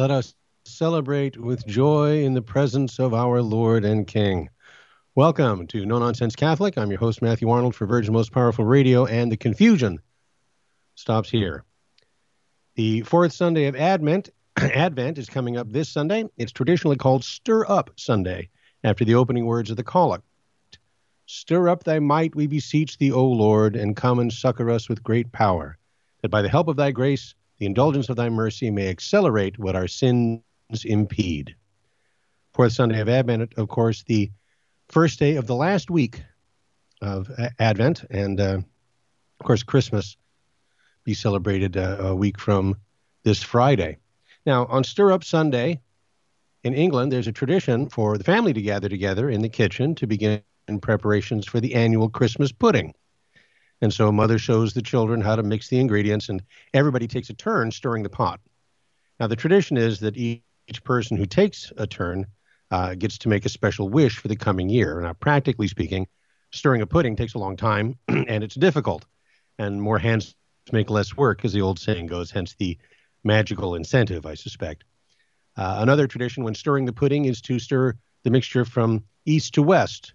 Let us celebrate with joy in the presence of our Lord and King. Welcome to No Nonsense Catholic. I'm your host, Matthew Arnold, for Virgin Most Powerful Radio, and the confusion stops here. The fourth Sunday of Advent, Advent is coming up this Sunday. It's traditionally called Stir Up Sunday, after the opening words of the Collect. Stir up thy might, we beseech thee, O Lord, and come and succor us with great power, that by the help of thy grace the indulgence of thy mercy may accelerate what our sins impede. Fourth Sunday of Advent, of course, the first day of the last week of Advent, and uh, of course, Christmas be celebrated uh, a week from this Friday. Now, on Stir Up Sunday in England, there's a tradition for the family to gather together in the kitchen to begin preparations for the annual Christmas pudding. And so mother shows the children how to mix the ingredients, and everybody takes a turn stirring the pot. Now, the tradition is that each person who takes a turn uh, gets to make a special wish for the coming year. Now, practically speaking, stirring a pudding takes a long time, and it's difficult. And more hands make less work, as the old saying goes, hence the magical incentive, I suspect. Uh, another tradition when stirring the pudding is to stir the mixture from east to west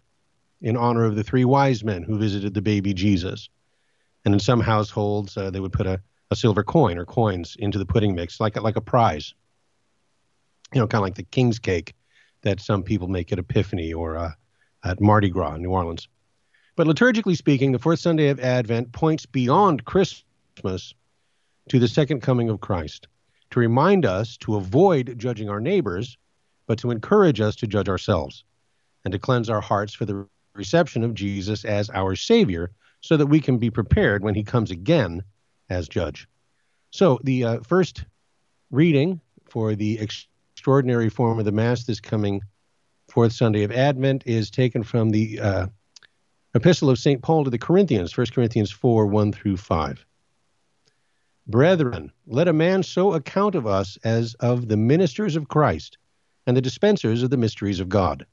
in honor of the three wise men who visited the baby Jesus. And in some households, uh, they would put a, a silver coin or coins into the pudding mix, like like a prize. You know, kind of like the king's cake that some people make at Epiphany or uh, at Mardi Gras in New Orleans. But liturgically speaking, the fourth Sunday of Advent points beyond Christmas to the second coming of Christ, to remind us to avoid judging our neighbors, but to encourage us to judge ourselves, and to cleanse our hearts for the reception of Jesus as our Savior so that we can be prepared when he comes again as judge. So, the uh, first reading for the extraordinary form of the Mass this coming fourth Sunday of Advent is taken from the uh, Epistle of St. Paul to the Corinthians, 1 Corinthians 4 1 through 5. Brethren, let a man so account of us as of the ministers of Christ and the dispensers of the mysteries of God.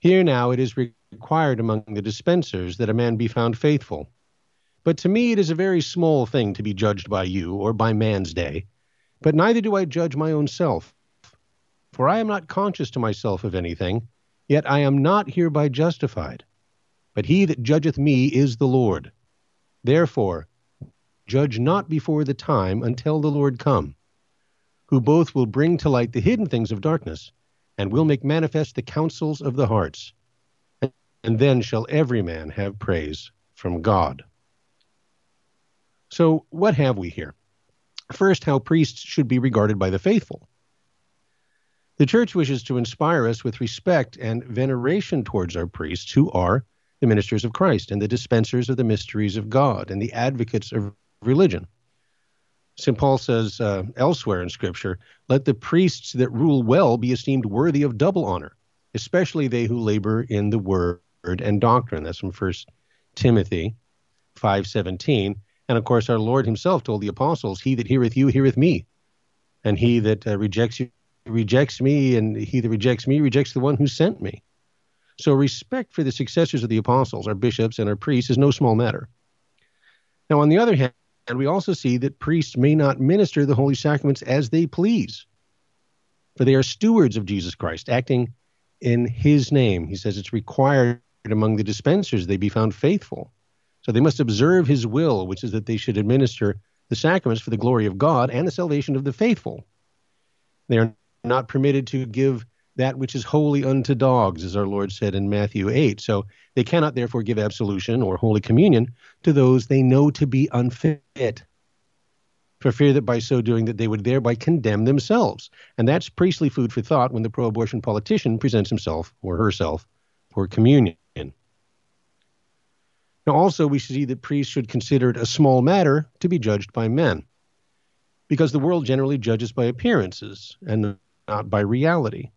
Here now it is required among the dispensers that a man be found faithful. But to me it is a very small thing to be judged by you or by man's day. But neither do I judge my own self. For I am not conscious to myself of anything, yet I am not hereby justified. But he that judgeth me is the Lord. Therefore, judge not before the time until the Lord come, who both will bring to light the hidden things of darkness, and will make manifest the counsels of the hearts and then shall every man have praise from God. So, what have we here? First, how priests should be regarded by the faithful. The church wishes to inspire us with respect and veneration towards our priests, who are the ministers of Christ and the dispensers of the mysteries of God and the advocates of religion. St. Paul says uh, elsewhere in Scripture, let the priests that rule well be esteemed worthy of double honor, especially they who labor in the word and doctrine. That's from First Timothy 5:17. And of course, our Lord Himself told the apostles, "He that heareth you heareth me, and he that uh, rejects you rejects me, and he that rejects me rejects the one who sent me." So, respect for the successors of the apostles, our bishops and our priests, is no small matter. Now, on the other hand, we also see that priests may not minister the holy sacraments as they please, for they are stewards of Jesus Christ, acting in His name. He says it's required among the dispensers they be found faithful. So they must observe his will, which is that they should administer the sacraments for the glory of God and the salvation of the faithful. They are not permitted to give that which is holy unto dogs, as our Lord said in Matthew 8. So they cannot therefore give absolution or holy communion to those they know to be unfit, for fear that by so doing that they would thereby condemn themselves. And that's priestly food for thought when the pro-abortion politician presents himself or herself for communion. Now, also, we see that priests should consider it a small matter to be judged by men, because the world generally judges by appearances and not by reality.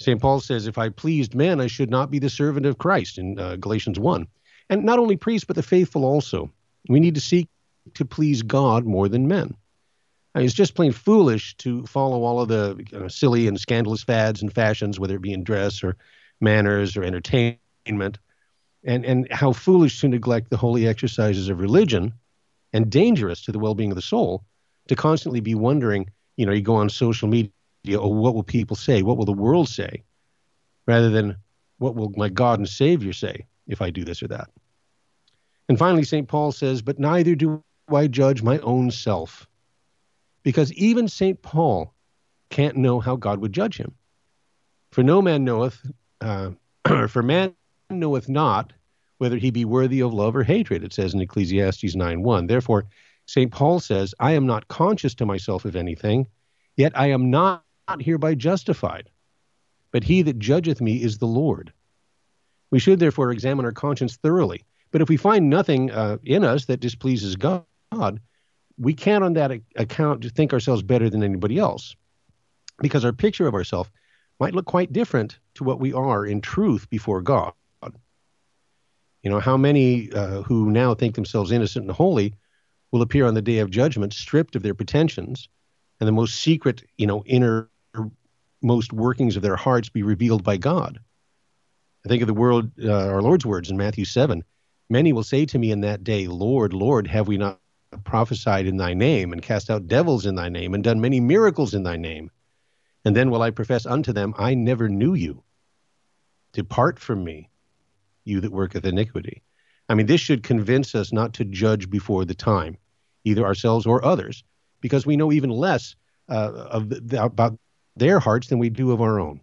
St. Paul says, If I pleased men, I should not be the servant of Christ in uh, Galatians 1. And not only priests, but the faithful also. We need to seek to please God more than men. I mean, it's just plain foolish to follow all of the you know, silly and scandalous fads and fashions, whether it be in dress or manners or entertainment, and, and how foolish to neglect the holy exercises of religion and dangerous to the well being of the soul to constantly be wondering you know, you go on social media, oh, what will people say? What will the world say? Rather than what will my God and Savior say if I do this or that? And finally, St. Paul says, But neither do I judge my own self. Because even St. Paul can't know how God would judge him. For no man knoweth, uh, for man knoweth not whether he be worthy of love or hatred, it says in Ecclesiastes 9 1. Therefore, St. Paul says, I am not conscious to myself of anything, yet I am not hereby justified. But he that judgeth me is the Lord. We should therefore examine our conscience thoroughly. But if we find nothing uh, in us that displeases God, we can't on that account think ourselves better than anybody else. Because our picture of ourselves might look quite different to what we are in truth before God. You know, how many uh, who now think themselves innocent and holy will appear on the day of judgment stripped of their pretensions and the most secret, you know, inner most workings of their hearts be revealed by God. I think of the world, uh, our Lord's words in Matthew 7. Many will say to me in that day, Lord, Lord, have we not prophesied in thy name and cast out devils in thy name and done many miracles in thy name? And then will I profess unto them, I never knew you. Depart from me, you that worketh iniquity. I mean, this should convince us not to judge before the time, either ourselves or others, because we know even less uh, of the, about their hearts than we do of our own.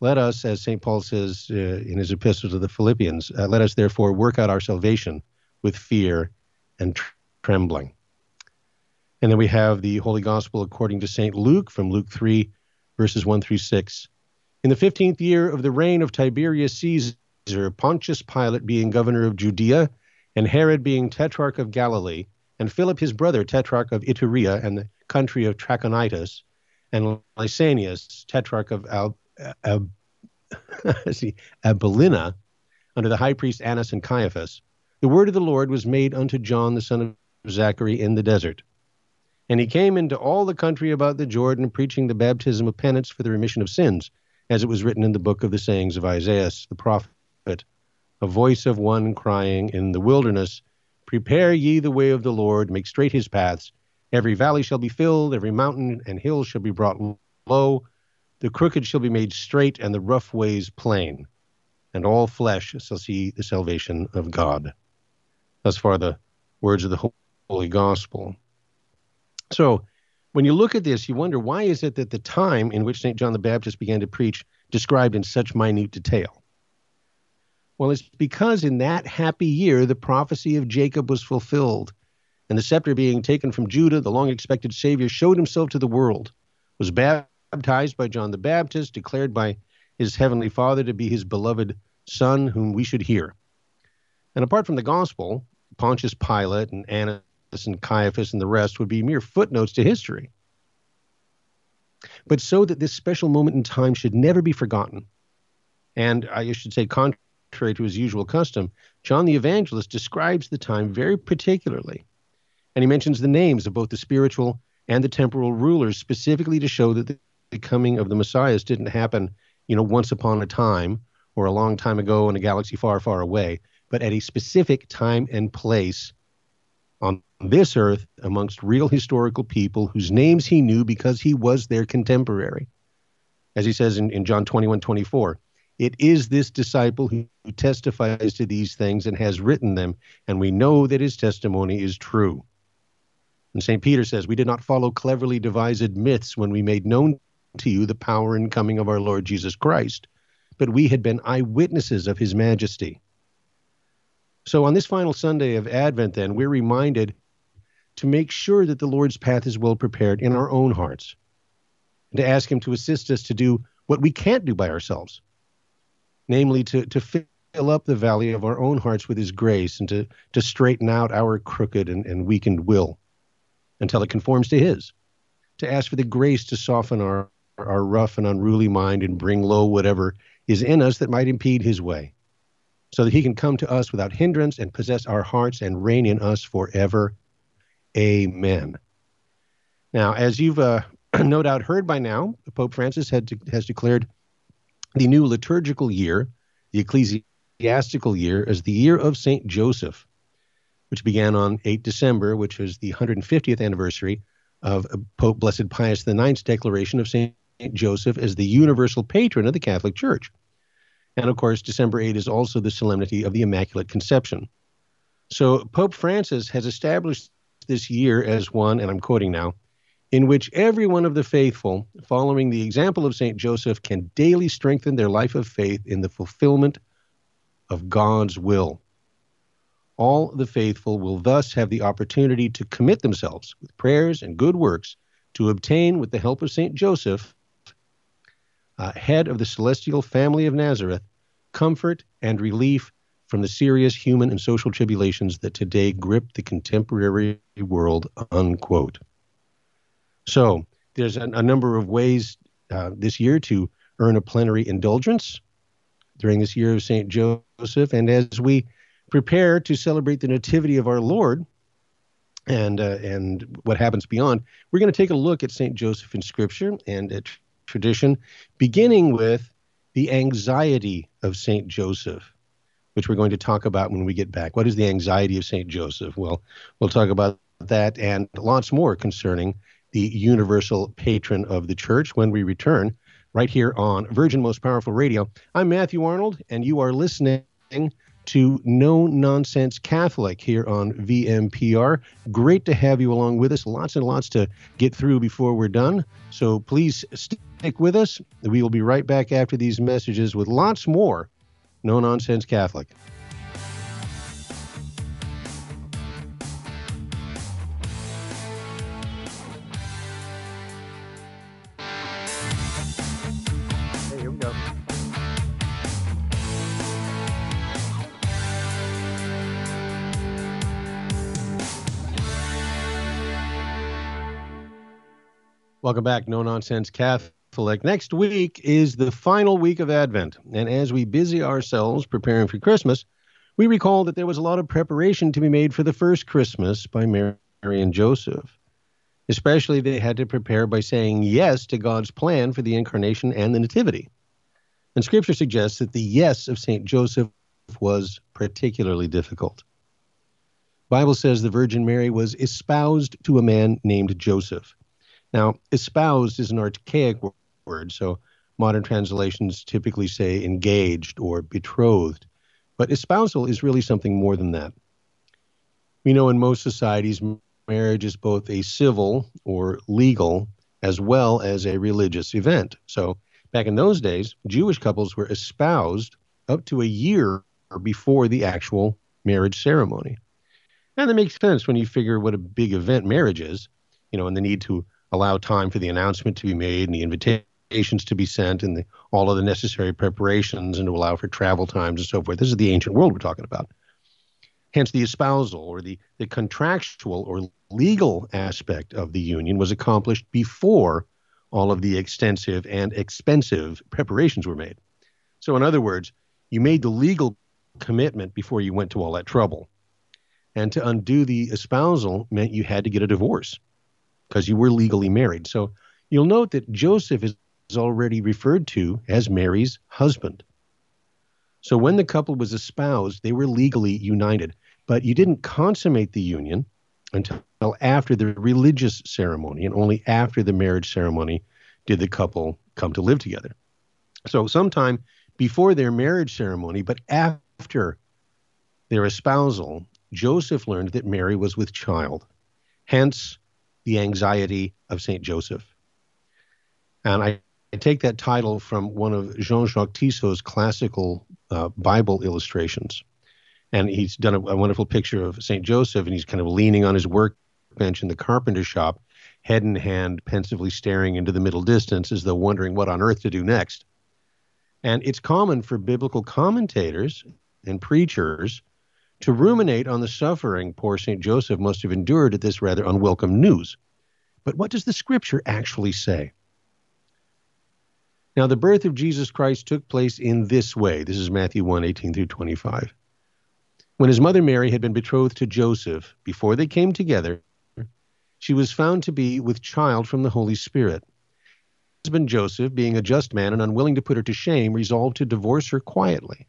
Let us, as St. Paul says uh, in his epistle to the Philippians, uh, let us therefore work out our salvation with fear and tr- trembling. And then we have the Holy Gospel according to St. Luke from Luke 3, verses 1 through 6. In the 15th year of the reign of Tiberius Caesar, Pontius Pilate being governor of Judea, and Herod being tetrarch of Galilee, and Philip his brother tetrarch of Iturea and the country of Trachonitis, and Lysanias tetrarch of Al, Ab, see, under the high priest Annas and Caiaphas, the word of the Lord was made unto John the son of Zachary in the desert. And he came into all the country about the Jordan, preaching the baptism of penance for the remission of sins, as it was written in the book of the sayings of Isaiah the prophet a voice of one crying in the wilderness, Prepare ye the way of the Lord, make straight his paths. Every valley shall be filled, every mountain and hill shall be brought low. The crooked shall be made straight, and the rough ways plain. And all flesh shall see the salvation of God. Thus far, the words of the Holy Gospel. So, when you look at this, you wonder why is it that the time in which St. John the Baptist began to preach described in such minute detail? Well, it's because in that happy year, the prophecy of Jacob was fulfilled. And the scepter being taken from Judah, the long expected Savior showed himself to the world, was baptized by John the Baptist, declared by his heavenly Father to be his beloved Son, whom we should hear. And apart from the gospel, Pontius Pilate and Annas and Caiaphas and the rest would be mere footnotes to history. But so that this special moment in time should never be forgotten, and I should say, contrary contrary to his usual custom, John the Evangelist describes the time very particularly. And he mentions the names of both the spiritual and the temporal rulers specifically to show that the coming of the Messiahs didn't happen, you know, once upon a time or a long time ago in a galaxy far, far away, but at a specific time and place on this earth amongst real historical people whose names he knew because he was their contemporary. As he says in, in John 21 24, it is this disciple who testifies to these things and has written them, and we know that his testimony is true. And St. Peter says, We did not follow cleverly devised myths when we made known to you the power and coming of our Lord Jesus Christ, but we had been eyewitnesses of his majesty. So on this final Sunday of Advent, then, we're reminded to make sure that the Lord's path is well prepared in our own hearts, and to ask him to assist us to do what we can't do by ourselves namely to, to fill up the valley of our own hearts with his grace and to, to straighten out our crooked and, and weakened will until it conforms to his, to ask for the grace to soften our, our rough and unruly mind and bring low whatever is in us that might impede his way, so that he can come to us without hindrance and possess our hearts and reign in us forever. Amen. Now, as you've uh, no doubt heard by now, Pope Francis had to, has declared the new liturgical year, the ecclesiastical year, as the year of St. Joseph, which began on 8 December, which was the 150th anniversary of Pope Blessed Pius IX's declaration of St. Joseph as the universal patron of the Catholic Church. And of course, December 8 is also the solemnity of the Immaculate Conception. So Pope Francis has established this year as one, and I'm quoting now, in which every one of the faithful, following the example of St. Joseph, can daily strengthen their life of faith in the fulfillment of God's will. All the faithful will thus have the opportunity to commit themselves with prayers and good works to obtain, with the help of St. Joseph, uh, head of the celestial family of Nazareth, comfort and relief from the serious human and social tribulations that today grip the contemporary world, unquote. So there's a, a number of ways uh, this year to earn a plenary indulgence during this year of St. Joseph. And as we prepare to celebrate the Nativity of our Lord and, uh, and what happens beyond, we're going to take a look at St. Joseph in Scripture and at tradition, beginning with the anxiety of St. Joseph, which we're going to talk about when we get back. What is the anxiety of St. Joseph? Well, we'll talk about that and lots more concerning the universal patron of the church when we return right here on Virgin Most Powerful Radio. I'm Matthew Arnold, and you are listening to No Nonsense Catholic here on VMPR. Great to have you along with us. Lots and lots to get through before we're done. So please stick with us. We will be right back after these messages with lots more No Nonsense Catholic. Welcome back, No Nonsense Catholic. Next week is the final week of Advent. And as we busy ourselves preparing for Christmas, we recall that there was a lot of preparation to be made for the first Christmas by Mary and Joseph. Especially, they had to prepare by saying yes to God's plan for the incarnation and the Nativity. And Scripture suggests that the yes of St. Joseph was particularly difficult. Bible says the Virgin Mary was espoused to a man named Joseph. Now, espoused is an archaic word, so modern translations typically say engaged or betrothed. But espousal is really something more than that. We know in most societies, marriage is both a civil or legal as well as a religious event. So back in those days, Jewish couples were espoused up to a year before the actual marriage ceremony. And that makes sense when you figure what a big event marriage is, you know, and the need to allow time for the announcement to be made and the invitations to be sent and the, all of the necessary preparations and to allow for travel times and so forth. This is the ancient world we're talking about. Hence, the espousal or the, the contractual or legal aspect of the union was accomplished before all of the extensive and expensive preparations were made. So, in other words, you made the legal commitment before you went to all that trouble. And to undo the espousal meant you had to get a divorce because you were legally married. So you'll note that Joseph is already referred to as Mary's husband. So when the couple was espoused, they were legally united, but you didn't consummate the union until after the religious ceremony, and only after the marriage ceremony did the couple come to live together. So sometime before their marriage ceremony, but after their espousal, Joseph learned that Mary was with child. Hence, the Anxiety of St. Joseph. And I, I, take that title from one of Jean Jacques Tissot's classical uh, Bible illustrations. And he's done a, a wonderful picture of St. Joseph, and he's kind of leaning on his workbench in the carpenter shop, head in hand, pensively staring into the middle distance as though wondering what on earth to do next. And it's common for biblical commentators and preachers to ruminate on the suffering poor St. Joseph must have endured at this rather unwelcome news. But what does the scripture actually say? Now, the birth of Jesus Christ took place in this way. This is Matthew 1 18 through 25. When his mother Mary had been betrothed to Joseph, before they came together, she was found to be with child from the Holy Spirit. Her Husband Joseph, being a just man and unwilling to put her to shame, resolved to divorce her quietly.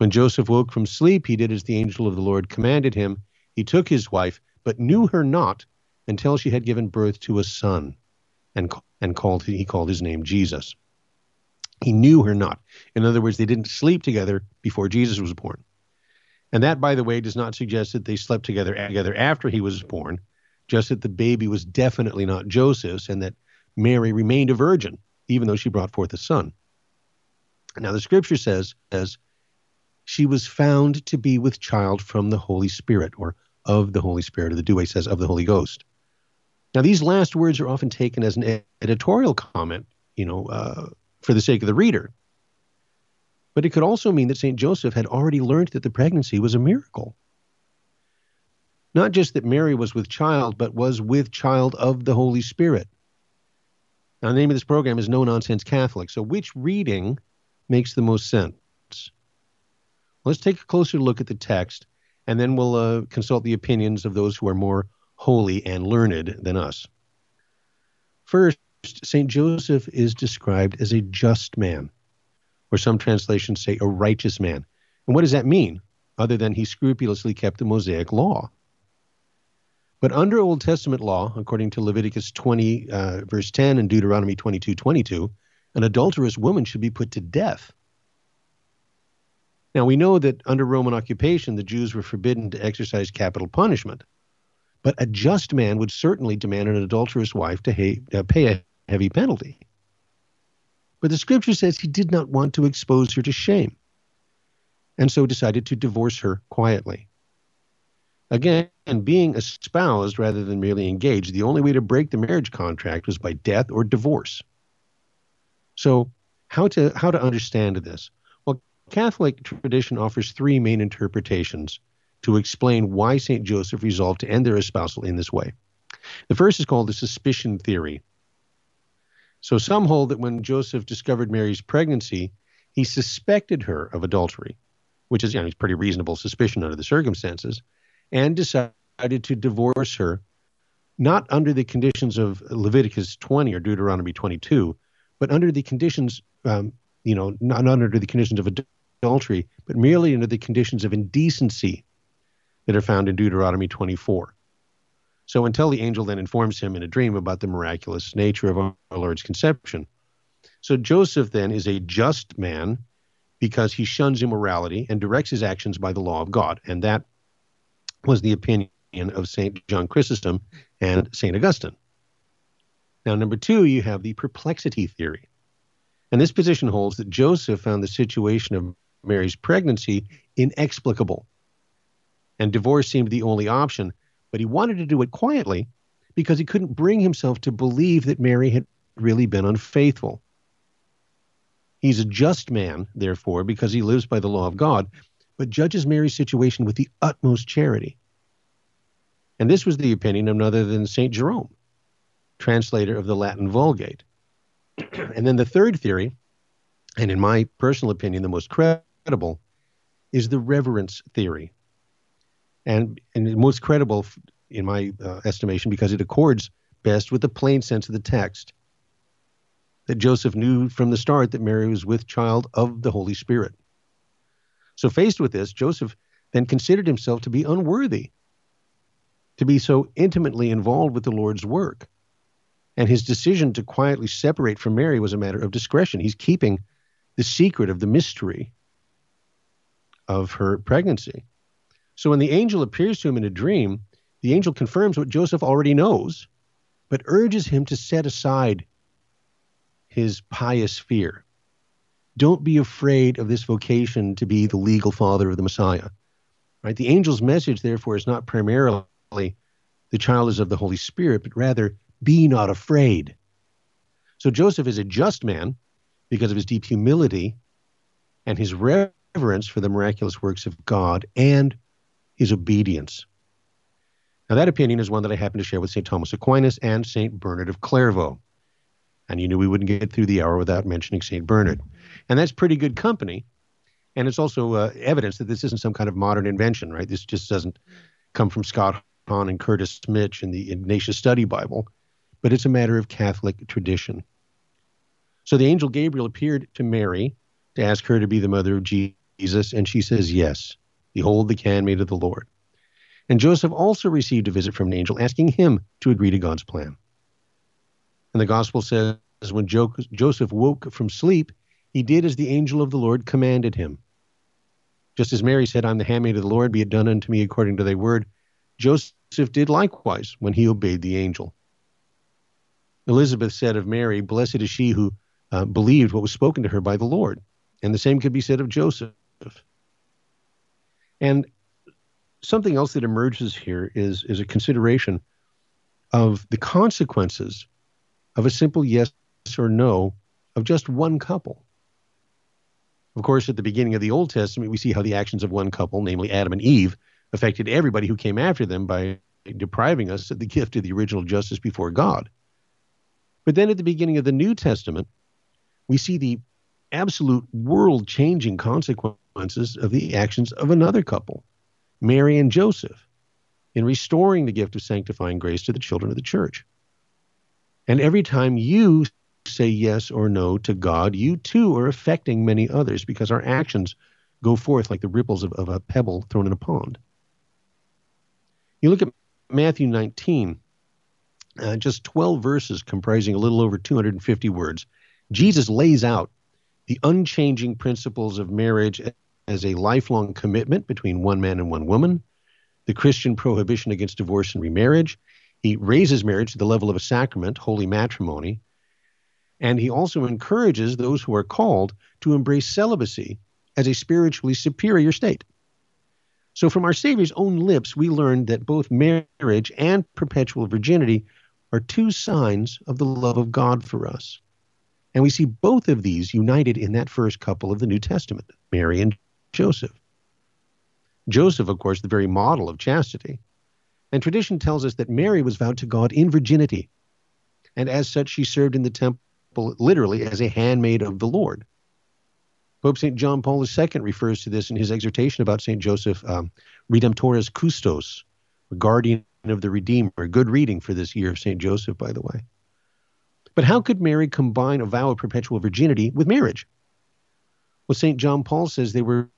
When Joseph woke from sleep, he did as the angel of the Lord commanded him. He took his wife, but knew her not until she had given birth to a son, and, and called he called his name Jesus. He knew her not. In other words, they didn't sleep together before Jesus was born. And that, by the way, does not suggest that they slept together together after he was born, just that the baby was definitely not Joseph's and that Mary remained a virgin, even though she brought forth a son. Now, the scripture says, as she was found to be with child from the Holy Spirit, or of the Holy Spirit, or the Douay says, of the Holy Ghost. Now, these last words are often taken as an editorial comment, you know, uh, for the sake of the reader. But it could also mean that St. Joseph had already learned that the pregnancy was a miracle. Not just that Mary was with child, but was with child of the Holy Spirit. Now, the name of this program is No Nonsense Catholic. So, which reading makes the most sense? Let's take a closer look at the text, and then we'll uh, consult the opinions of those who are more holy and learned than us. First, St. Joseph is described as a just man, or some translations say a righteous man. And what does that mean, other than he scrupulously kept the Mosaic law? But under Old Testament law, according to Leviticus 20, uh, verse 10, and Deuteronomy 22, 22, an adulterous woman should be put to death. Now, we know that under Roman occupation, the Jews were forbidden to exercise capital punishment. But a just man would certainly demand an adulterous wife to ha- uh, pay a heavy penalty. But the scripture says he did not want to expose her to shame, and so decided to divorce her quietly. Again, being espoused rather than merely engaged, the only way to break the marriage contract was by death or divorce. So, how to how to understand this? Catholic tradition offers three main interpretations to explain why St. Joseph resolved to end their espousal in this way. The first is called the suspicion theory. So some hold that when Joseph discovered Mary's pregnancy, he suspected her of adultery, which is you know, pretty reasonable suspicion under the circumstances, and decided to divorce her, not under the conditions of Leviticus 20 or Deuteronomy 22, but under the conditions, um, you know, not under the conditions of adultery, but merely under the conditions of indecency that are found in Deuteronomy 24. So until the angel then informs him in a dream about the miraculous nature of our Lord's conception. So Joseph then is a just man because he shuns immorality and directs his actions by the law of God. And that was the opinion of St. John Chrysostom and St. Augustine. Now, number two, you have the perplexity theory. And this position holds that Joseph found the situation of Mary's pregnancy inexplicable. And divorce seemed the only option but he wanted to do it quietly because he couldn't bring himself to believe that Mary had really been unfaithful. He's a just man, therefore, because he lives by the law of God, but judges Mary's situation with the utmost charity. And this was the opinion of none other than St. Jerome, translator of the Latin Vulgate. and then the third theory, and in my personal opinion, the most credible, is the reverence theory and and most credible in my uh, estimation because it accords best with the plain sense of the text that Joseph knew from the start that Mary was with child of the Holy Spirit. So faced with this, Joseph then considered himself to be unworthy to be so intimately involved with the Lord's work. And his decision to quietly separate from Mary was a matter of discretion. He's keeping the secret of the mystery of her pregnancy. So when the angel appears to him in a dream, the angel confirms what Joseph already knows, but urges him to set aside his pious fear. Don't be afraid of this vocation to be the legal father of the Messiah. Right? The angel's message, therefore, is not primarily the child is of the Holy Spirit, but rather, be not afraid. So Joseph is a just man because of his deep humility and his reverence for the miraculous works of God and his obedience. Now, that opinion is one that I happen to share with St. Thomas Aquinas and St. Bernard of Clairvaux. And you knew we wouldn't get through the hour without mentioning St. Bernard. And that's pretty good company. And it's also uh, evidence that this isn't some kind of modern invention, right? This just doesn't come from Scott Hahn and Curtis Mitch in the Ignatius Study Bible, but it's a matter of Catholic tradition. So the angel Gabriel appeared to Mary to ask her to be the mother of Jesus, and she says, Yes. Behold, the handmaid of the Lord. And Joseph also received a visit from an angel asking him to agree to God's plan. And the gospel says, when jo- Joseph woke from sleep, he did as the angel of the Lord commanded him. Just as Mary said, I'm the handmaid of the Lord, be it done unto me according to thy word, Joseph did likewise when he obeyed the angel. Elizabeth said of Mary, Blessed is she who uh, believed what was spoken to her by the Lord. And the same could be said of Joseph. And something else that emerges here is, is a consideration of the consequences of a simple yes or no of just one couple. Of course, at the beginning of the Old Testament, we see how the actions of one couple, namely Adam and Eve, affected everybody who came after them by depriving us of the gift of the original justice before God. But then at the beginning of the New Testament, we see the absolute world changing consequences of the actions of another couple, Mary and Joseph, in restoring the gift of sanctifying grace to the children of the church. And every time you say yes or no to God, you too are affecting many others because our actions go forth like the ripples of, of a pebble thrown in a pond. You look at Matthew 19, uh, just 12 verses comprising a little over 250 words. Jesus lays out the unchanging principles of marriage as a lifelong commitment between one man and one woman, the Christian prohibition against divorce and remarriage. He raises marriage to the level of a sacrament, holy matrimony, and he also encourages those who are called to embrace celibacy as a spiritually superior state. So, from our Savior's own lips, we learn that both marriage and perpetual virginity are two signs of the love of God for us. And we see both of these united in that first couple of the New Testament, Mary and Joseph. Joseph, of course, the very model of chastity. And tradition tells us that Mary was vowed to God in virginity. And as such, she served in the temple literally as a handmaid of the Lord. Pope St. John Paul II refers to this in his exhortation about St. Joseph, um, Redemptoris Custos, guardian of the Redeemer. Good reading for this year of St. Joseph, by the way. But how could Mary combine a vow of perpetual virginity with marriage? Well, St. John Paul says they were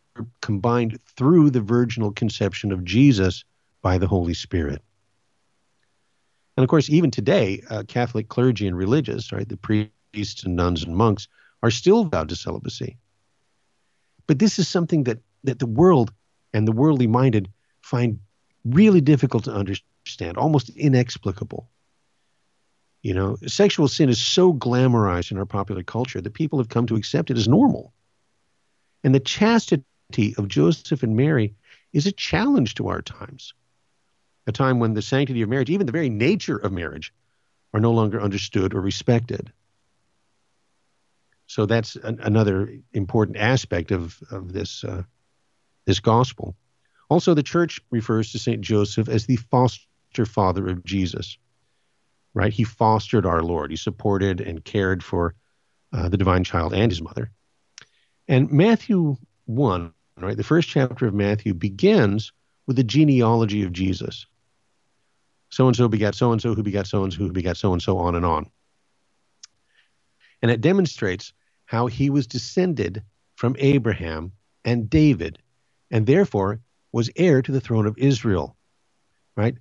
combined through the virginal conception of Jesus by the Holy Spirit. And of course, even today, uh, Catholic clergy and religious, right, the priests and nuns and monks, are still vowed to celibacy. But this is something that, that the world and the worldly minded find really difficult to understand, almost inexplicable. You know, sexual sin is so glamorized in our popular culture that people have come to accept it as normal. And the chastity of Joseph and Mary is a challenge to our times, a time when the sanctity of marriage, even the very nature of marriage, are no longer understood or respected. So that's an, another important aspect of, of this, uh, this gospel. Also, the church refers to St. Joseph as the foster father of Jesus, right? He fostered our Lord, he supported and cared for uh, the divine child and his mother. And Matthew 1, right, the first chapter of Matthew begins with the genealogy of Jesus. So and so begat so and so, who begat so and so, who begat so and so, on and on. And it demonstrates how he was descended from Abraham and David, and therefore was heir to the throne of Israel. Right?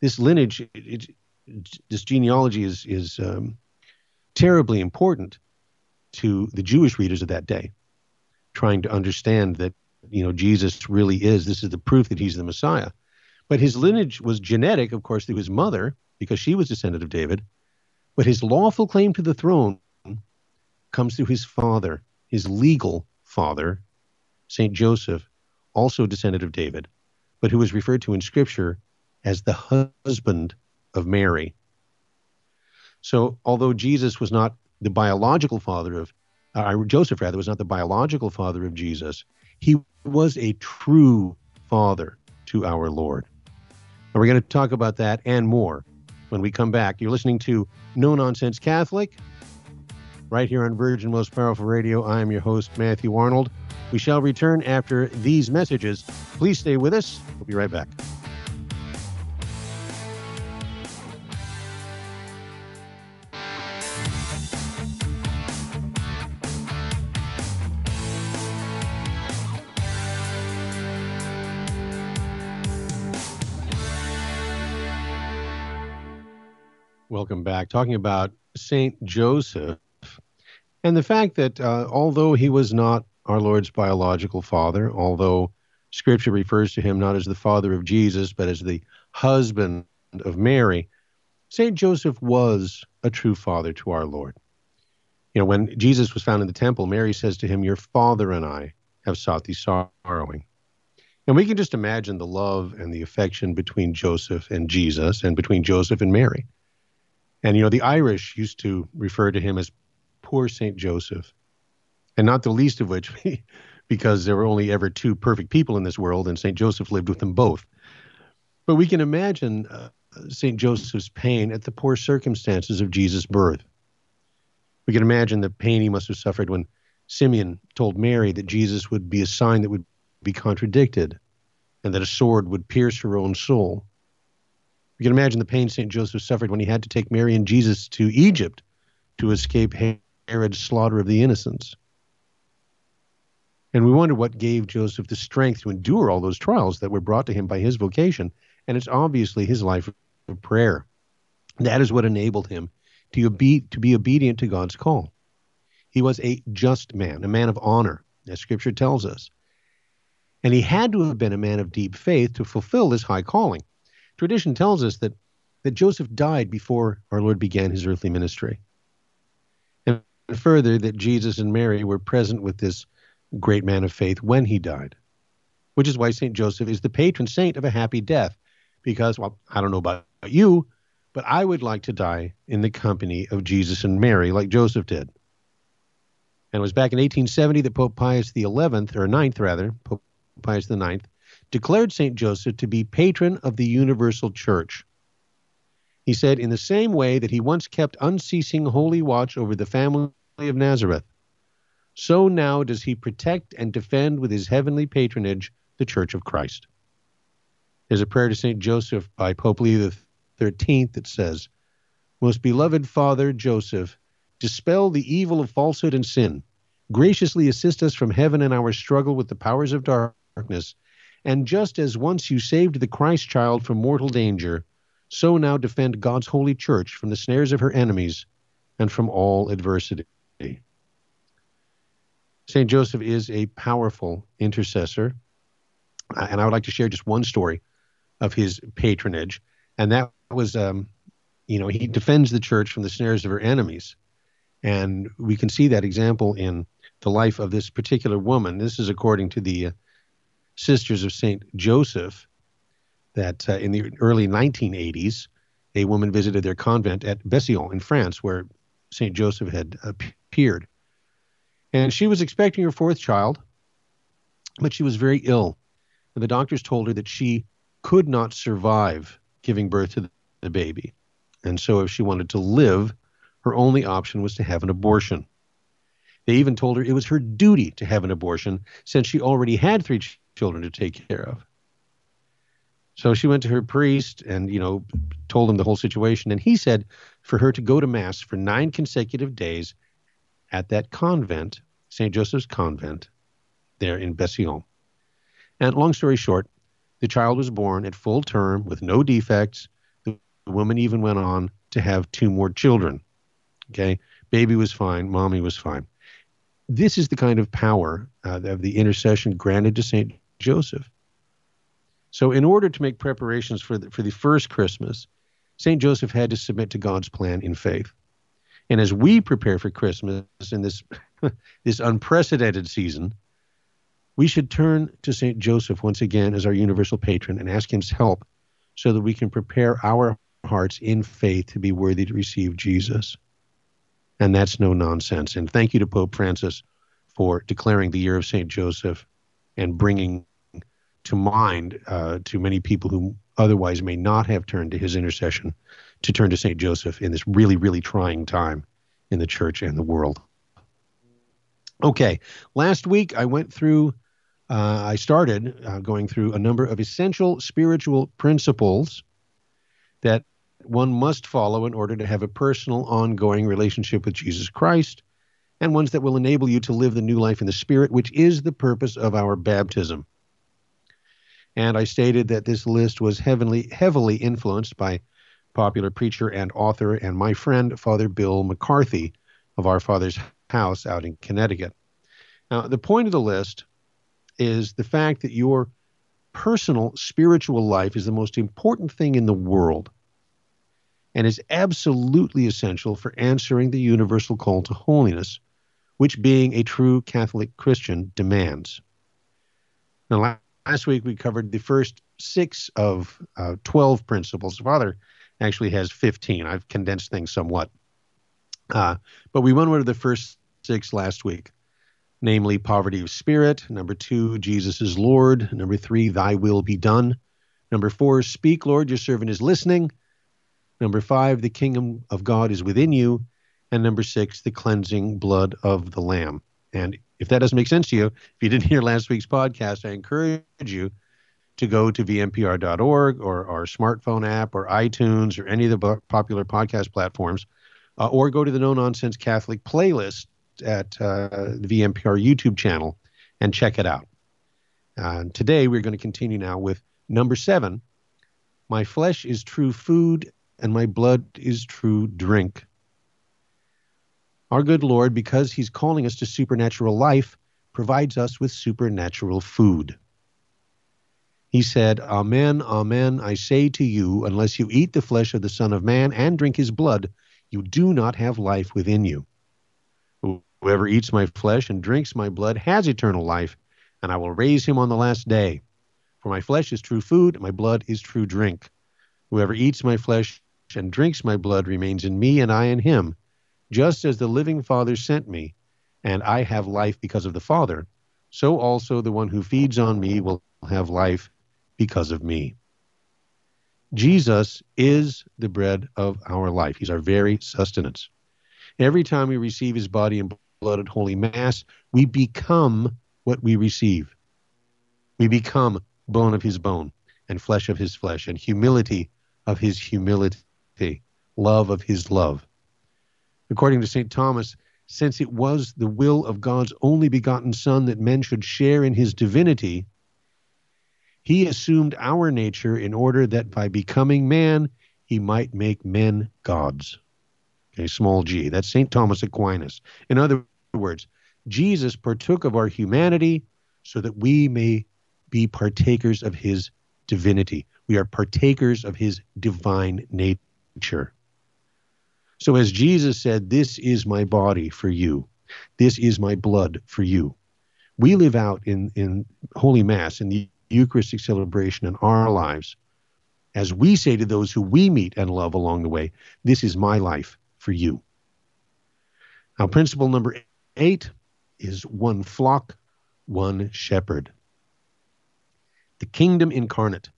This lineage, it, this genealogy is is um, terribly important to the Jewish readers of that day, trying to understand that you know Jesus really is. This is the proof that he's the Messiah. But his lineage was genetic, of course, through his mother, because she was descendant of David. But his lawful claim to the throne comes through his father, his legal father, Saint Joseph, also descendant of David, but who is referred to in Scripture as the husband of Mary. So, although Jesus was not the biological father of uh, Joseph, rather, was not the biological father of Jesus, he was a true father to our Lord. And we're going to talk about that and more when we come back. You're listening to No Nonsense Catholic right here on Virgin Most Powerful Radio. I am your host, Matthew Arnold. We shall return after these messages. Please stay with us. We'll be right back. Welcome back. Talking about Saint Joseph and the fact that uh, although he was not our Lord's biological father, although Scripture refers to him not as the father of Jesus, but as the husband of Mary, Saint Joseph was a true father to our Lord. You know, when Jesus was found in the temple, Mary says to him, Your father and I have sought thee sorrowing. And we can just imagine the love and the affection between Joseph and Jesus and between Joseph and Mary. And, you know, the Irish used to refer to him as poor St. Joseph, and not the least of which because there were only ever two perfect people in this world, and St. Joseph lived with them both. But we can imagine uh, St. Joseph's pain at the poor circumstances of Jesus' birth. We can imagine the pain he must have suffered when Simeon told Mary that Jesus would be a sign that would be contradicted and that a sword would pierce her own soul. You can imagine the pain St. Joseph suffered when he had to take Mary and Jesus to Egypt to escape Herod's slaughter of the innocents. And we wonder what gave Joseph the strength to endure all those trials that were brought to him by his vocation. And it's obviously his life of prayer. That is what enabled him to, obe- to be obedient to God's call. He was a just man, a man of honor, as Scripture tells us. And he had to have been a man of deep faith to fulfill this high calling. Tradition tells us that, that Joseph died before our Lord began his earthly ministry. And further, that Jesus and Mary were present with this great man of faith when he died, which is why St. Joseph is the patron saint of a happy death. Because, well, I don't know about you, but I would like to die in the company of Jesus and Mary like Joseph did. And it was back in 1870 that Pope Pius XI, or 9th rather, Pope Pius IX, declared St. Joseph to be patron of the universal church. He said, in the same way that he once kept unceasing holy watch over the family of Nazareth, so now does he protect and defend with his heavenly patronage the Church of Christ. There's a prayer to St. Joseph by Pope Leo XIII that says, Most beloved Father Joseph, dispel the evil of falsehood and sin, graciously assist us from heaven in our struggle with the powers of darkness, and just as once you saved the Christ child from mortal danger, so now defend God's holy church from the snares of her enemies and from all adversity. St. Joseph is a powerful intercessor. And I would like to share just one story of his patronage. And that was, um, you know, he defends the church from the snares of her enemies. And we can see that example in the life of this particular woman. This is according to the uh, Sisters of St. Joseph, that uh, in the early 1980s, a woman visited their convent at Bessillon in France, where St. Joseph had appeared. And she was expecting her fourth child, but she was very ill. And the doctors told her that she could not survive giving birth to the baby. And so, if she wanted to live, her only option was to have an abortion. They even told her it was her duty to have an abortion since she already had three children to take care of. So she went to her priest and, you know, told him the whole situation. And he said for her to go to Mass for nine consecutive days at that convent, St. Joseph's Convent, there in Bessillon. And long story short, the child was born at full term with no defects. The woman even went on to have two more children. Okay, baby was fine, mommy was fine. This is the kind of power uh, of the intercession granted to Saint Joseph. So, in order to make preparations for the, for the first Christmas, St. Joseph had to submit to God's plan in faith. And as we prepare for Christmas in this, this unprecedented season, we should turn to St. Joseph once again as our universal patron and ask his help so that we can prepare our hearts in faith to be worthy to receive Jesus. And that's no nonsense. And thank you to Pope Francis for declaring the year of St. Joseph and bringing to mind uh, to many people who otherwise may not have turned to his intercession to turn to St. Joseph in this really, really trying time in the church and the world. Okay, last week I went through, uh, I started uh, going through a number of essential spiritual principles that one must follow in order to have a personal, ongoing relationship with Jesus Christ, and ones that will enable you to live the new life in the Spirit, which is the purpose of our baptism. And I stated that this list was heavily, heavily influenced by popular preacher and author and my friend, Father Bill McCarthy of Our Father's House out in Connecticut. Now, the point of the list is the fact that your personal spiritual life is the most important thing in the world and is absolutely essential for answering the universal call to holiness, which being a true Catholic Christian demands. Now, last week we covered the first six of uh, 12 principles. Father actually has 15. I've condensed things somewhat. Uh, but we went over the first six last week namely poverty of spirit. Number two, Jesus is Lord. Number three, thy will be done. Number four, speak, Lord, your servant is listening. Number five, the kingdom of God is within you. And number six, the cleansing blood of the Lamb. And if that doesn't make sense to you, if you didn't hear last week's podcast, I encourage you to go to vmpr.org or our smartphone app or iTunes or any of the popular podcast platforms, uh, or go to the No Nonsense Catholic playlist at uh, the VMPR YouTube channel and check it out. Uh, today we're going to continue now with number seven. My flesh is true food and my blood is true drink. Our good Lord, because He's calling us to supernatural life, provides us with supernatural food. He said, Amen, Amen, I say to you, unless you eat the flesh of the Son of Man and drink his blood, you do not have life within you. Whoever eats my flesh and drinks my blood has eternal life, and I will raise him on the last day. For my flesh is true food, my blood is true drink. Whoever eats my flesh and drinks my blood remains in me, and I in him, just as the living Father sent me, and I have life because of the Father, so also the one who feeds on me will have life because of me. Jesus is the bread of our life. He's our very sustenance. Every time we receive his body and blood at Holy Mass, we become what we receive. We become bone of his bone and flesh of his flesh and humility of his humility, love of his love. According to St. Thomas, since it was the will of God's only begotten Son that men should share in his divinity, he assumed our nature in order that by becoming man, he might make men gods. Okay, small g. That's St. Thomas Aquinas. In other words, Jesus partook of our humanity so that we may be partakers of his divinity. We are partakers of his divine nature. So, as Jesus said, This is my body for you, this is my blood for you. We live out in, in Holy Mass, in the Eucharistic celebration in our lives, as we say to those who we meet and love along the way, this is my life for you. Now, principle number eight is one flock, one shepherd. The kingdom incarnate,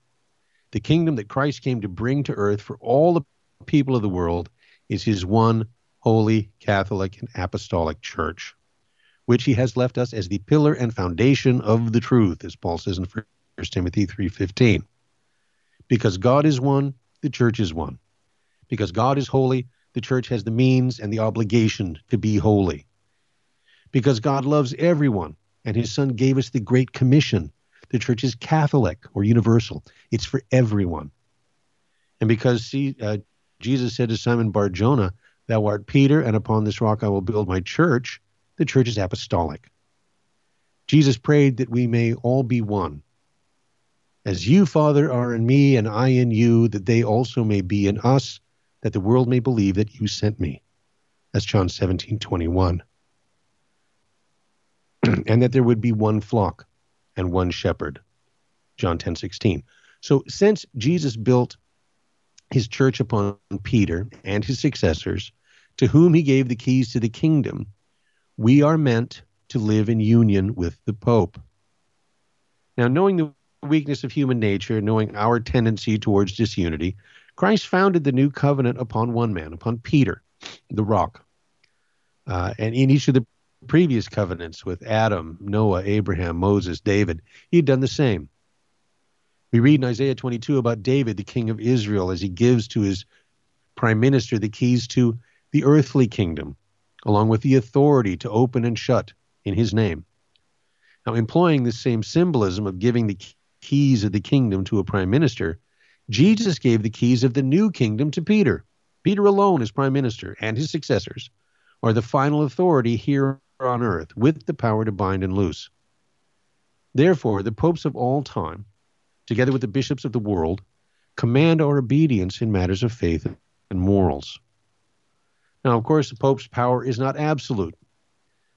the kingdom that Christ came to bring to earth for all the people of the world, is his one holy, Catholic, and apostolic church, which he has left us as the pillar and foundation of the truth, as Paul says in 1 Timothy 3.15. Because God is one, the church is one. Because God is holy, the church has the means and the obligation to be holy. Because God loves everyone, and his son gave us the Great Commission. The church is Catholic or universal, it's for everyone. And because see, uh, Jesus said to Simon Bar Jonah, Thou art Peter, and upon this rock I will build my church, the church is apostolic. Jesus prayed that we may all be one as you, Father, are in me and I in you, that they also may be in us, that the world may believe that you sent me. That's John 17, 21. and that there would be one flock and one shepherd. John 10, 16. So since Jesus built his church upon Peter and his successors, to whom he gave the keys to the kingdom, we are meant to live in union with the Pope. Now, knowing the weakness of human nature, knowing our tendency towards disunity, Christ founded the new covenant upon one man, upon Peter, the rock. Uh, and in each of the previous covenants with Adam, Noah, Abraham, Moses, David, he had done the same. We read in Isaiah 22 about David, the king of Israel, as he gives to his prime minister the keys to the earthly kingdom, along with the authority to open and shut in his name. Now, employing this same symbolism of giving the keys of the kingdom to a prime minister, Jesus gave the keys of the new kingdom to Peter. Peter alone, as prime minister, and his successors are the final authority here on earth with the power to bind and loose. Therefore, the popes of all time, together with the bishops of the world, command our obedience in matters of faith and morals. Now, of course, the pope's power is not absolute.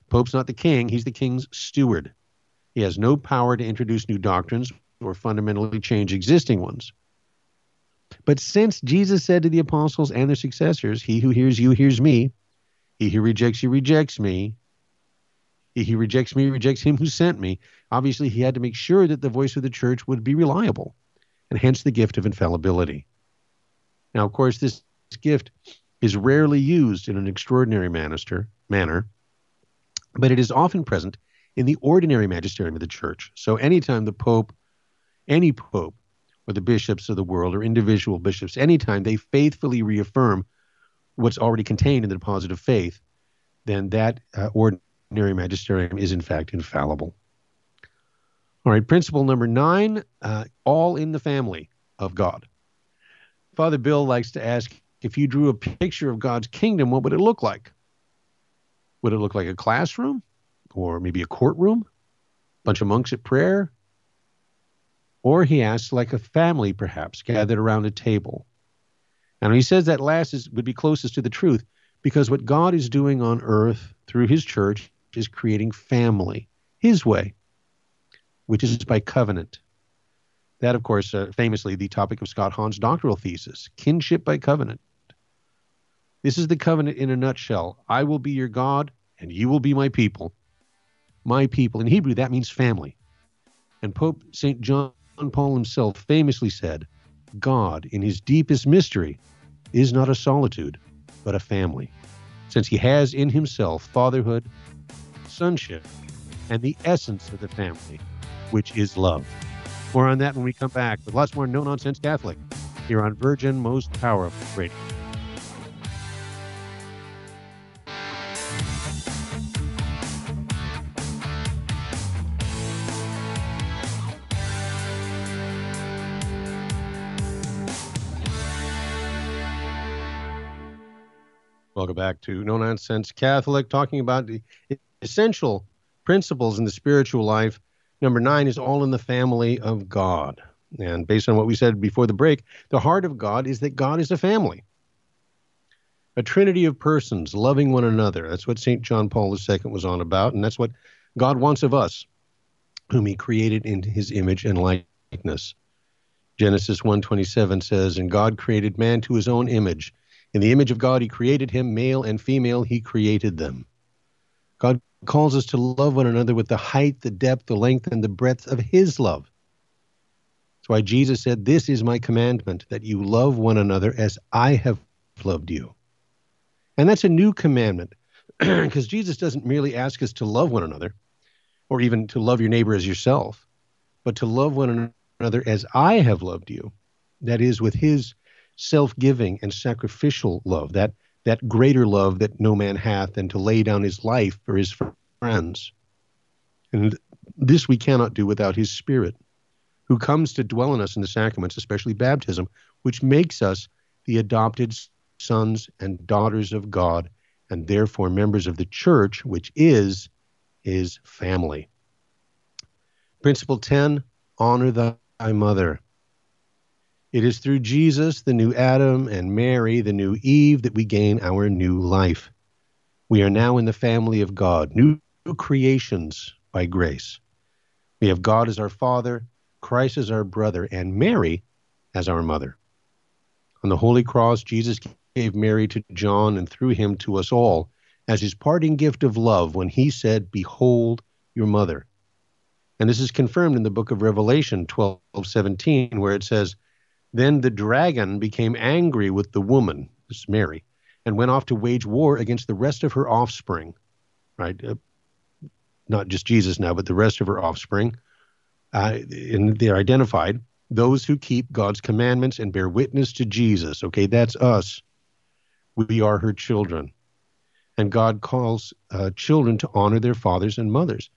Pope's not the king, he's the king's steward. He has no power to introduce new doctrines or fundamentally change existing ones. But since Jesus said to the apostles and their successors, He who hears you hears me, he who rejects you rejects me, he rejects me rejects him who sent me, obviously he had to make sure that the voice of the church would be reliable, and hence the gift of infallibility. Now, of course, this gift is rarely used in an extraordinary manister, manner, but it is often present in the ordinary magisterium of the church. So anytime the Pope, any Pope, or the bishops of the world, or individual bishops, anytime they faithfully reaffirm what's already contained in the deposit of faith, then that uh, ordinary magisterium is in fact infallible. All right, principle number nine uh, all in the family of God. Father Bill likes to ask if you drew a picture of God's kingdom, what would it look like? Would it look like a classroom? or maybe a courtroom, a bunch of monks at prayer. Or he asks, like a family perhaps, gathered around a table. And he says that last is, would be closest to the truth because what God is doing on earth through his church is creating family, his way, which is by covenant. That, of course, uh, famously the topic of Scott Hahn's doctoral thesis kinship by covenant. This is the covenant in a nutshell. I will be your God, and you will be my people my people. In Hebrew, that means family. And Pope St. John Paul himself famously said, God, in his deepest mystery, is not a solitude, but a family, since he has in himself fatherhood, sonship, and the essence of the family, which is love. More on that when we come back with lots more no nonsense Catholic here on Virgin Most Powerful Radio. Welcome back to No Nonsense Catholic, talking about the essential principles in the spiritual life. Number nine is all in the family of God. And based on what we said before the break, the heart of God is that God is a family, a trinity of persons loving one another. That's what St. John Paul II was on about, and that's what God wants of us, whom he created in his image and likeness. Genesis 1:27 says, "And God created man to his own image." In the image of God, He created him, male and female, He created them. God calls us to love one another with the height, the depth, the length, and the breadth of His love. That's why Jesus said, This is my commandment, that you love one another as I have loved you. And that's a new commandment, because Jesus doesn't merely ask us to love one another, or even to love your neighbor as yourself, but to love one another as I have loved you. That is, with His self-giving and sacrificial love, that that greater love that no man hath than to lay down his life for his friends. And this we cannot do without his spirit, who comes to dwell in us in the sacraments, especially baptism, which makes us the adopted sons and daughters of God, and therefore members of the church, which is his family. Principle 10 Honor thy mother. It is through Jesus, the new Adam, and Mary, the new Eve, that we gain our new life. We are now in the family of God, new creations by grace. We have God as our Father, Christ as our brother, and Mary as our mother. On the Holy Cross, Jesus gave Mary to John and through him to us all as his parting gift of love when he said, Behold your mother. And this is confirmed in the book of Revelation 12 17, where it says, Then the dragon became angry with the woman, this is Mary, and went off to wage war against the rest of her offspring, right? Uh, not just Jesus now, but the rest of her offspring. Uh, and they're identified those who keep God's commandments and bear witness to Jesus. Okay, that's us. We are her children. And God calls uh, children to honor their fathers and mothers.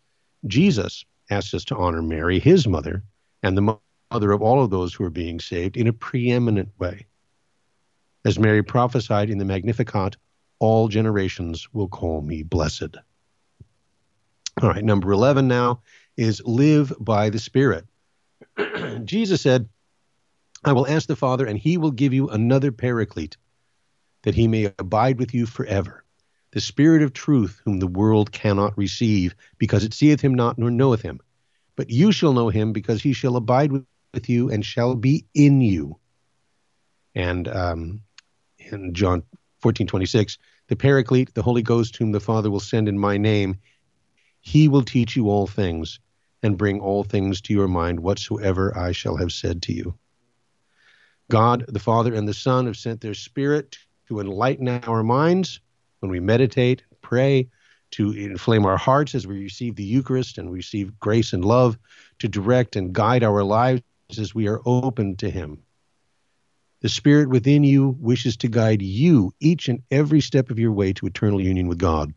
Jesus asks us to honor Mary, his mother, and the mother of all of those who are being saved in a preeminent way. As Mary prophesied in the Magnificat, all generations will call me blessed. All right, number 11 now is live by the Spirit. Jesus said, I will ask the Father, and he will give you another paraclete, that he may abide with you forever. The Spirit of truth, whom the world cannot receive, because it seeth him not nor knoweth him. But you shall know him, because he shall abide with you and shall be in you. And um, in John 14, 26, the Paraclete, the Holy Ghost, whom the Father will send in my name, he will teach you all things and bring all things to your mind whatsoever I shall have said to you. God, the Father, and the Son have sent their Spirit to enlighten our minds when we meditate, pray, to inflame our hearts as we receive the Eucharist and receive grace and love, to direct and guide our lives as we are open to Him. The Spirit within you wishes to guide you each and every step of your way to eternal union with God.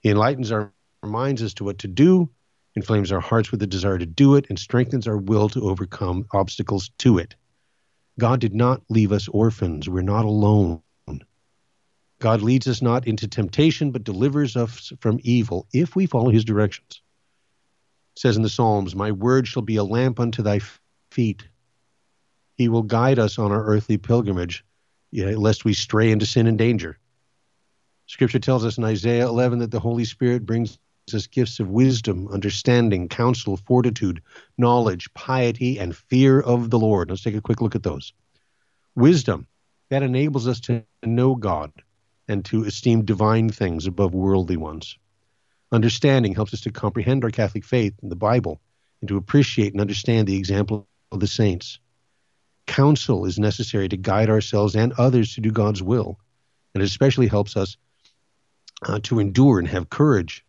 He enlightens our minds as to what to do inflames our hearts with the desire to do it, and strengthens our will to overcome obstacles to it. God did not leave us orphans. We're not alone. God leads us not into temptation, but delivers us from evil if we follow his directions. Says in the Psalms, My word shall be a lamp unto thy feet. He will guide us on our earthly pilgrimage, lest we stray into sin and danger. Scripture tells us in Isaiah 11 that the Holy Spirit brings us gifts of wisdom, understanding, counsel, fortitude, knowledge, piety, and fear of the Lord. Let's take a quick look at those. Wisdom, that enables us to know God and to esteem divine things above worldly ones. Understanding helps us to comprehend our Catholic faith and the Bible and to appreciate and understand the example of the saints. Counsel is necessary to guide ourselves and others to do God's will, and it especially helps us uh, to endure and have courage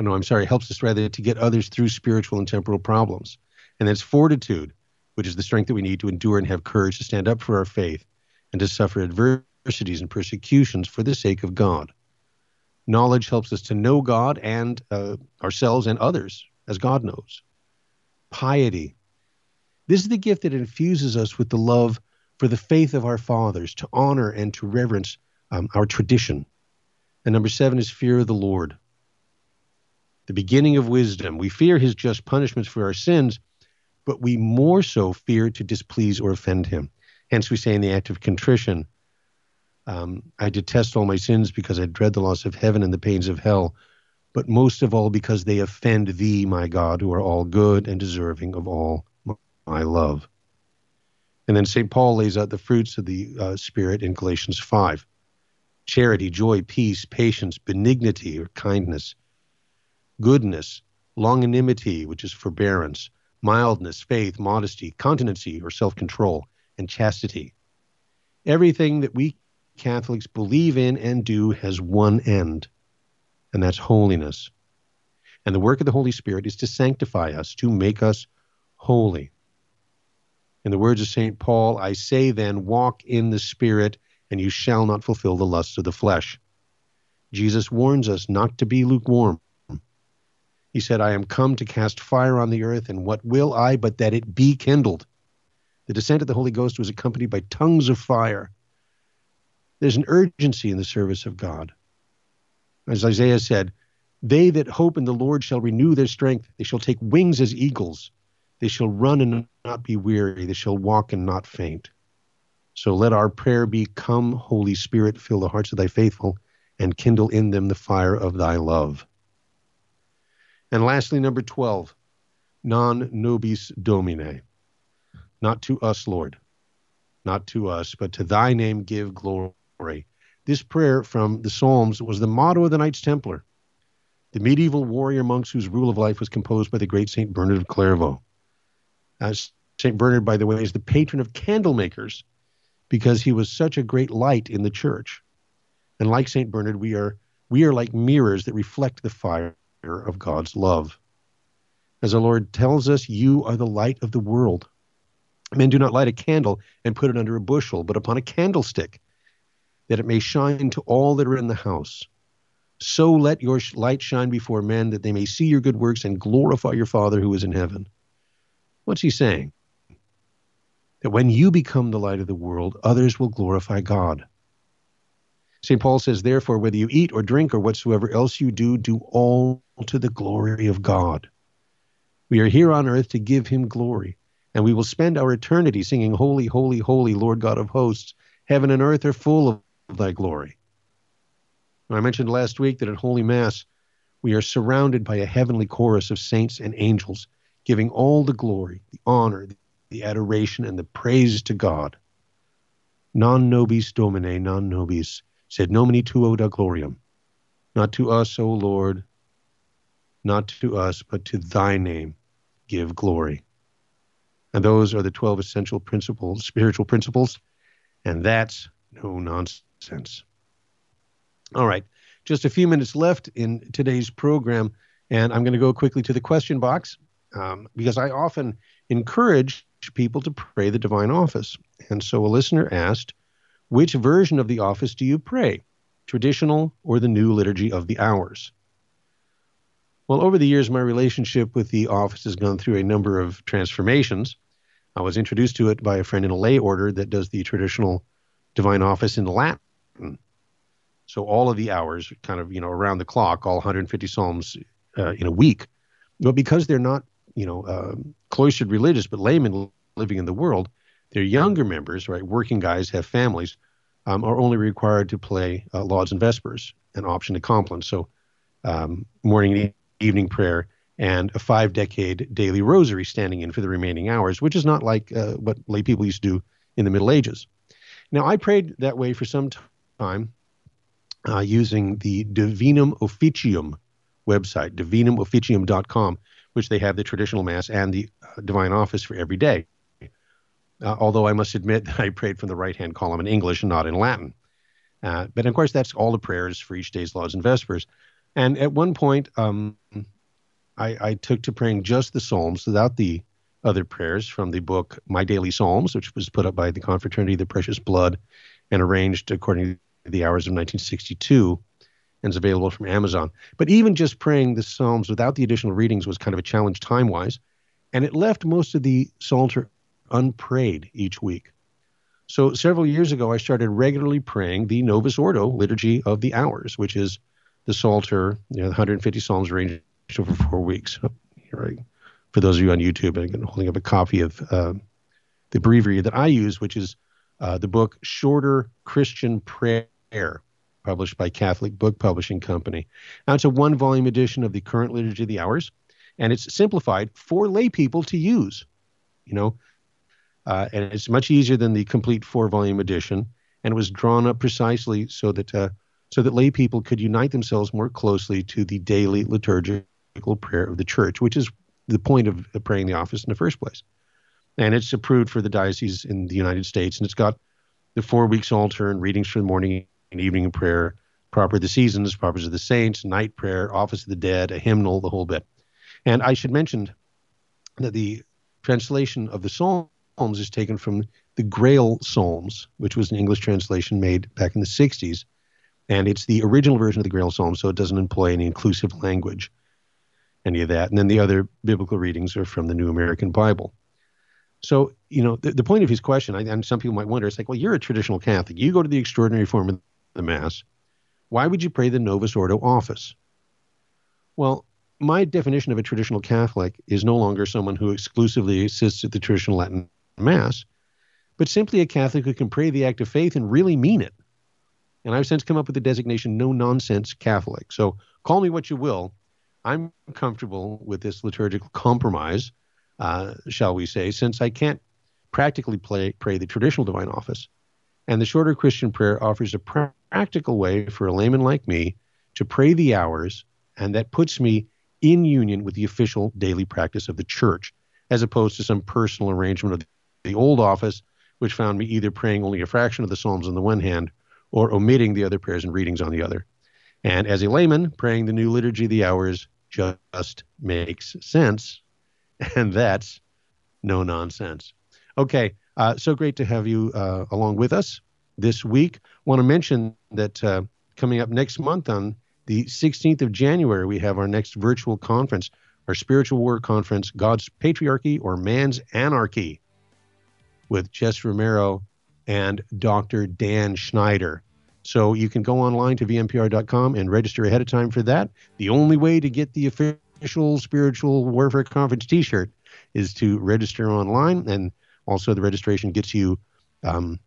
oh no, I'm sorry, helps us rather to get others through spiritual and temporal problems. And that's fortitude, which is the strength that we need to endure and have courage to stand up for our faith and to suffer adversities and persecutions for the sake of God. Knowledge helps us to know God and uh, ourselves and others as God knows. Piety. This is the gift that infuses us with the love for the faith of our fathers, to honor and to reverence um, our tradition. And number seven is fear of the Lord the beginning of wisdom. We fear his just punishments for our sins, but we more so fear to displease or offend him. Hence, we say in the act of contrition, um, I detest all my sins because I dread the loss of heaven and the pains of hell, but most of all because they offend thee, my God, who are all good and deserving of all my love. And then St. Paul lays out the fruits of the uh, Spirit in Galatians 5 charity, joy, peace, patience, benignity, or kindness, goodness, longanimity, which is forbearance, mildness, faith, modesty, continency, or self control, and chastity. Everything that we Catholics believe in and do has one end, and that's holiness. And the work of the Holy Spirit is to sanctify us, to make us holy. In the words of St. Paul, I say then, walk in the Spirit, and you shall not fulfill the lusts of the flesh. Jesus warns us not to be lukewarm, he said, I am come to cast fire on the earth, and what will I but that it be kindled? The descent of the Holy Ghost was accompanied by tongues of fire. There's an urgency in the service of God. As Isaiah said, They that hope in the Lord shall renew their strength. They shall take wings as eagles. They shall run and not be weary. They shall walk and not faint. So let our prayer be Come, Holy Spirit, fill the hearts of thy faithful, and kindle in them the fire of thy love. And lastly, number 12, non nobis domine. Not to us, Lord. Not to us, but to thy name give glory. This prayer from the Psalms was the motto of the Knights Templar. the medieval warrior monks whose rule of life was composed by the great St. Bernard of Clairvaux. Uh, As St. Bernard, by the way, is the patron of candle makers because he was such a great light in the church. And like St. Bernard, we are, we are like mirrors that reflect the fire of God's love. As the Lord tells us, you are the light of the world. Men do not light a candle and put it under a bushel, but upon a candlestick, that it may shine to all that are in the house. So let your light shine before men, that they may see your good works and glorify your Father who is in heaven. What's he saying? That when you become the light of the world, others will glorify God. St. Paul says, Therefore, whether you eat or drink or whatsoever else you do, do all to the glory of God. We are here on earth to give him glory, and we will spend our eternity singing, Holy, Holy, Holy, Lord God of hosts. Heaven and earth are full thy glory. I mentioned last week that at Holy Mass, we are surrounded by a heavenly chorus of saints and angels, giving all the glory, the honor, the adoration, and the praise to God. Non nobis Domine, non nobis, sed nomini tuo da gloriam. Not to us, O Lord, not to us, but to thy name give glory. And those are the 12 essential principles, spiritual principles, and that's no nonsense sense. All right, just a few minutes left in today's program, and I'm going to go quickly to the question box um, because I often encourage people to pray the divine office. And so a listener asked, which version of the office do you pray, traditional or the new liturgy of the hours? Well, over the years, my relationship with the office has gone through a number of transformations. I was introduced to it by a friend in a lay order that does the traditional divine office in Latin so all of the hours, kind of you know around the clock, all 150 psalms uh, in a week. But because they're not you know uh, cloistered religious, but laymen living in the world, their younger members, right, working guys have families, um, are only required to play uh, lauds and vespers, an option to compline. So um, morning and evening prayer and a five decade daily rosary standing in for the remaining hours, which is not like uh, what lay people used to do in the Middle Ages. Now, I prayed that way for some time uh, using the Divinum Officium website, divinumofficium.com, which they have the traditional Mass and the uh, Divine Office for every day. Uh, although I must admit that I prayed from the right hand column in English and not in Latin. Uh, but of course, that's all the prayers for each day's lauds and vespers. And at one point, um, I, I, took to praying just the Psalms without the other prayers from the book My Daily Psalms, which was put up by the Confraternity of the Precious Blood and arranged according the hours of 1962 and is available from Amazon. But even just praying the Psalms without the additional readings was kind of a challenge time wise. And it left most of the Psalter unprayed each week. So several years ago, I started regularly praying the Novus Ordo Liturgy of the Hours, which is the Psalter, you know, 150 Psalms arranged over four weeks. Here I for those of you on YouTube, I'm holding up a copy of uh, the breviary that I use, which is uh, the book Shorter Christian Prayer, published by Catholic Book Publishing Company. Now, it's a one volume edition of the current Liturgy of the Hours, and it's simplified for lay people to use. You know, uh, and it's much easier than the complete four volume edition, and it was drawn up precisely so that uh, so that lay people could unite themselves more closely to the daily liturgical prayer of the church, which is the point of praying the office in the first place. And it's approved for the diocese in the United States, and it's got the four weeks psalter and readings for the morning and evening prayer, proper of the seasons, propers of the saints, night prayer, office of the dead, a hymnal, the whole bit. And I should mention that the translation of the Psalms is taken from the Grail Psalms, which was an English translation made back in the 60s. And it's the original version of the Grail Psalms, so it doesn't employ any inclusive language any of that. And then the other biblical readings are from the New American Bible. So, you know, the, the point of his question, I, and some people might wonder, it's like, well, you're a traditional Catholic. You go to the extraordinary form of the Mass. Why would you pray the Novus Ordo office? Well, my definition of a traditional Catholic is no longer someone who exclusively assists at the traditional Latin Mass, but simply a Catholic who can pray the act of faith and really mean it. And I've since come up with the designation no nonsense Catholic. So call me what you will. I'm comfortable with this liturgical compromise, uh, shall we say, since I can't practically play, pray the traditional divine office. And the shorter Christian prayer offers a practical way for a layman like me to pray the hours and that puts me in union with the official daily practice of the church, as opposed to some personal arrangement of the old office, which found me either praying only a fraction of the Psalms on the one hand or omitting the other prayers and readings on the other. And as a layman, praying the new liturgy of the hours just makes sense, and that's no nonsense. Okay, uh, so great to have you uh, along with us this week. Want to mention that uh, coming up next month on the 16th of January, we have our next virtual conference, our spiritual war conference, God's Patriarchy or Man's Anarchy, with Jess Romero and Dr. Dan Schneider. So you can go online to vmpr.com and register ahead of time for that. The only way to get the official Spiritual Warfare Conference t shirt is to register online. And also, the registration gets you um,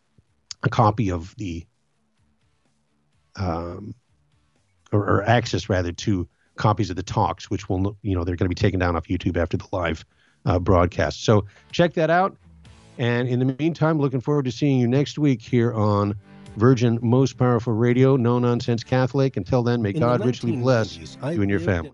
a copy of the, um, or, or, access rather to copies of the talks, which will, you know, they're going to be taken down off YouTube after the live uh, broadcast. So check that out. And in the meantime, looking forward to seeing you next week here on Virgin Most Powerful Radio, No Nonsense Catholic. Until then, may in God richly bless you and your family.